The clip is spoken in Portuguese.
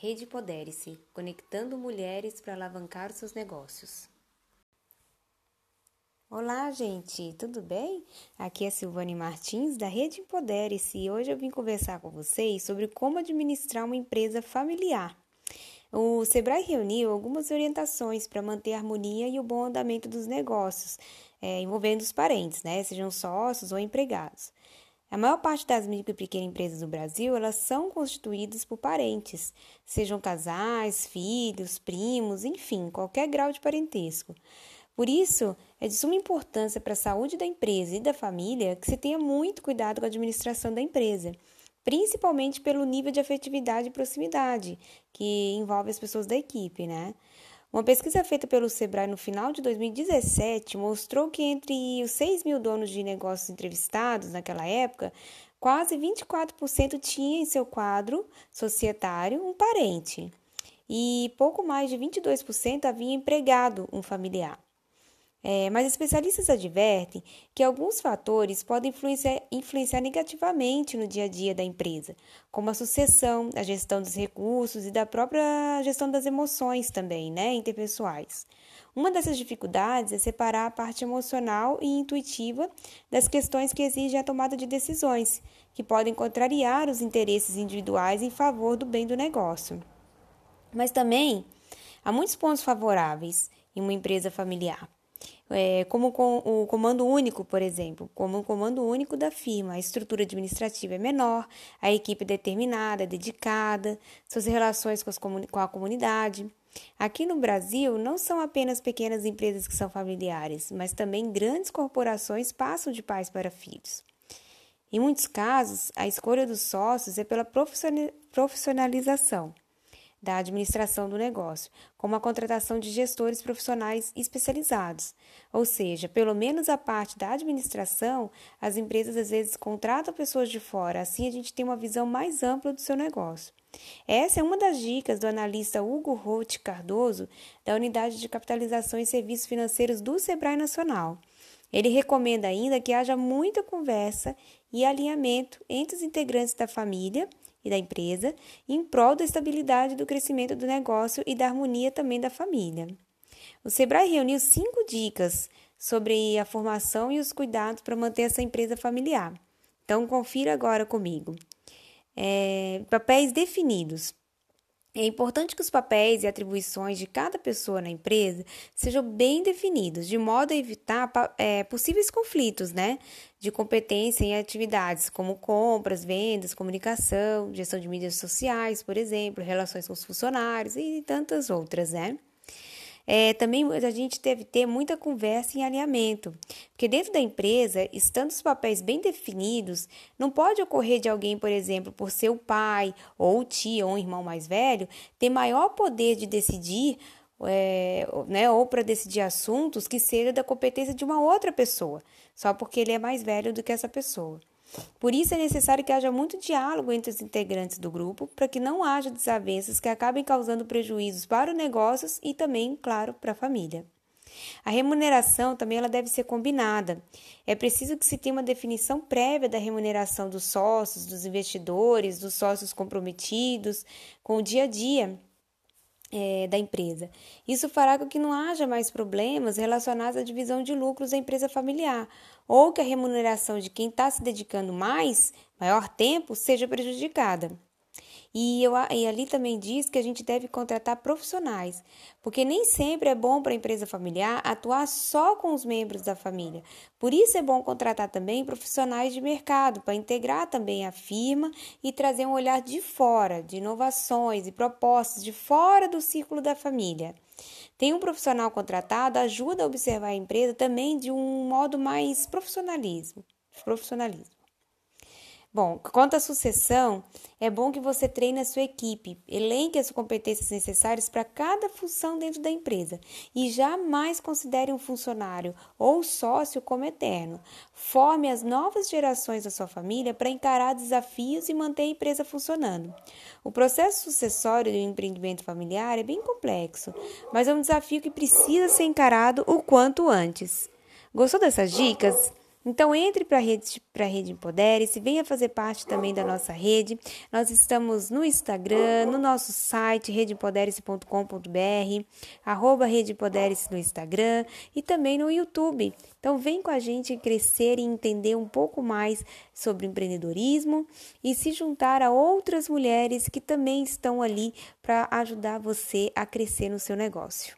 Rede Podere-se, conectando mulheres para alavancar seus negócios. Olá, gente, tudo bem? Aqui é Silvane Martins, da Rede Empodere-se, e hoje eu vim conversar com vocês sobre como administrar uma empresa familiar. O Sebrae reuniu algumas orientações para manter a harmonia e o bom andamento dos negócios, é, envolvendo os parentes, né? Sejam sócios ou empregados. A maior parte das micro e pequenas empresas do Brasil, elas são constituídas por parentes, sejam casais, filhos, primos, enfim, qualquer grau de parentesco. Por isso, é de suma importância para a saúde da empresa e da família que se tenha muito cuidado com a administração da empresa, principalmente pelo nível de afetividade e proximidade que envolve as pessoas da equipe, né? Uma pesquisa feita pelo Sebrae no final de 2017 mostrou que entre os 6 mil donos de negócios entrevistados naquela época, quase 24% tinha em seu quadro societário um parente e pouco mais de 22% havia empregado um familiar. É, mas especialistas advertem que alguns fatores podem influenciar, influenciar, negativamente no dia a dia da empresa, como a sucessão, a gestão dos recursos e da própria gestão das emoções também, né, interpessoais. Uma dessas dificuldades é separar a parte emocional e intuitiva das questões que exigem a tomada de decisões, que podem contrariar os interesses individuais em favor do bem do negócio. Mas também há muitos pontos favoráveis em uma empresa familiar é, como com o comando único, por exemplo, como o comando único da firma, a estrutura administrativa é menor, a equipe é determinada, dedicada, suas relações com, com a comunidade. Aqui no Brasil, não são apenas pequenas empresas que são familiares, mas também grandes corporações passam de pais para filhos. Em muitos casos, a escolha dos sócios é pela profissionalização da administração do negócio, como a contratação de gestores profissionais especializados. Ou seja, pelo menos a parte da administração, as empresas às vezes contratam pessoas de fora, assim a gente tem uma visão mais ampla do seu negócio. Essa é uma das dicas do analista Hugo Roth Cardoso, da Unidade de Capitalização e Serviços Financeiros do Sebrae Nacional. Ele recomenda ainda que haja muita conversa e alinhamento entre os integrantes da família e da empresa em prol da estabilidade do crescimento do negócio e da harmonia também da família. O Sebrae reuniu cinco dicas sobre a formação e os cuidados para manter essa empresa familiar. Então, confira agora comigo. É, papéis definidos. É importante que os papéis e atribuições de cada pessoa na empresa sejam bem definidos, de modo a evitar é, possíveis conflitos né, de competência em atividades como compras, vendas, comunicação, gestão de mídias sociais, por exemplo, relações com os funcionários e tantas outras, né? É, também a gente deve ter muita conversa em alinhamento, porque dentro da empresa, estando os papéis bem definidos, não pode ocorrer de alguém, por exemplo, por ser o pai, ou o tio, ou um irmão mais velho, ter maior poder de decidir é, né, ou para decidir assuntos que seja da competência de uma outra pessoa, só porque ele é mais velho do que essa pessoa. Por isso é necessário que haja muito diálogo entre os integrantes do grupo, para que não haja desavenças que acabem causando prejuízos para os negócios e também, claro, para a família. A remuneração também ela deve ser combinada. É preciso que se tenha uma definição prévia da remuneração dos sócios, dos investidores, dos sócios comprometidos com o dia a dia é, da empresa. Isso fará com que não haja mais problemas relacionados à divisão de lucros da empresa familiar, ou que a remuneração de quem está se dedicando mais, maior tempo, seja prejudicada. E, eu, e ali também diz que a gente deve contratar profissionais, porque nem sempre é bom para a empresa familiar atuar só com os membros da família. Por isso é bom contratar também profissionais de mercado, para integrar também a firma e trazer um olhar de fora, de inovações e propostas de fora do círculo da família. Tem um profissional contratado ajuda a observar a empresa também de um modo mais profissionalismo. profissionalismo. Bom, quanto à sucessão, é bom que você treine a sua equipe, elenque as competências necessárias para cada função dentro da empresa e jamais considere um funcionário ou sócio como eterno. Forme as novas gerações da sua família para encarar desafios e manter a empresa funcionando. O processo sucessório do empreendimento familiar é bem complexo, mas é um desafio que precisa ser encarado o quanto antes. Gostou dessas dicas? Então entre para a rede, a rede Empodere-se, venha fazer parte também da nossa rede. Nós estamos no Instagram, no nosso site redeempodere-se.com.br, arroba Rede Empodere-se no Instagram e também no YouTube. Então vem com a gente crescer e entender um pouco mais sobre empreendedorismo e se juntar a outras mulheres que também estão ali para ajudar você a crescer no seu negócio.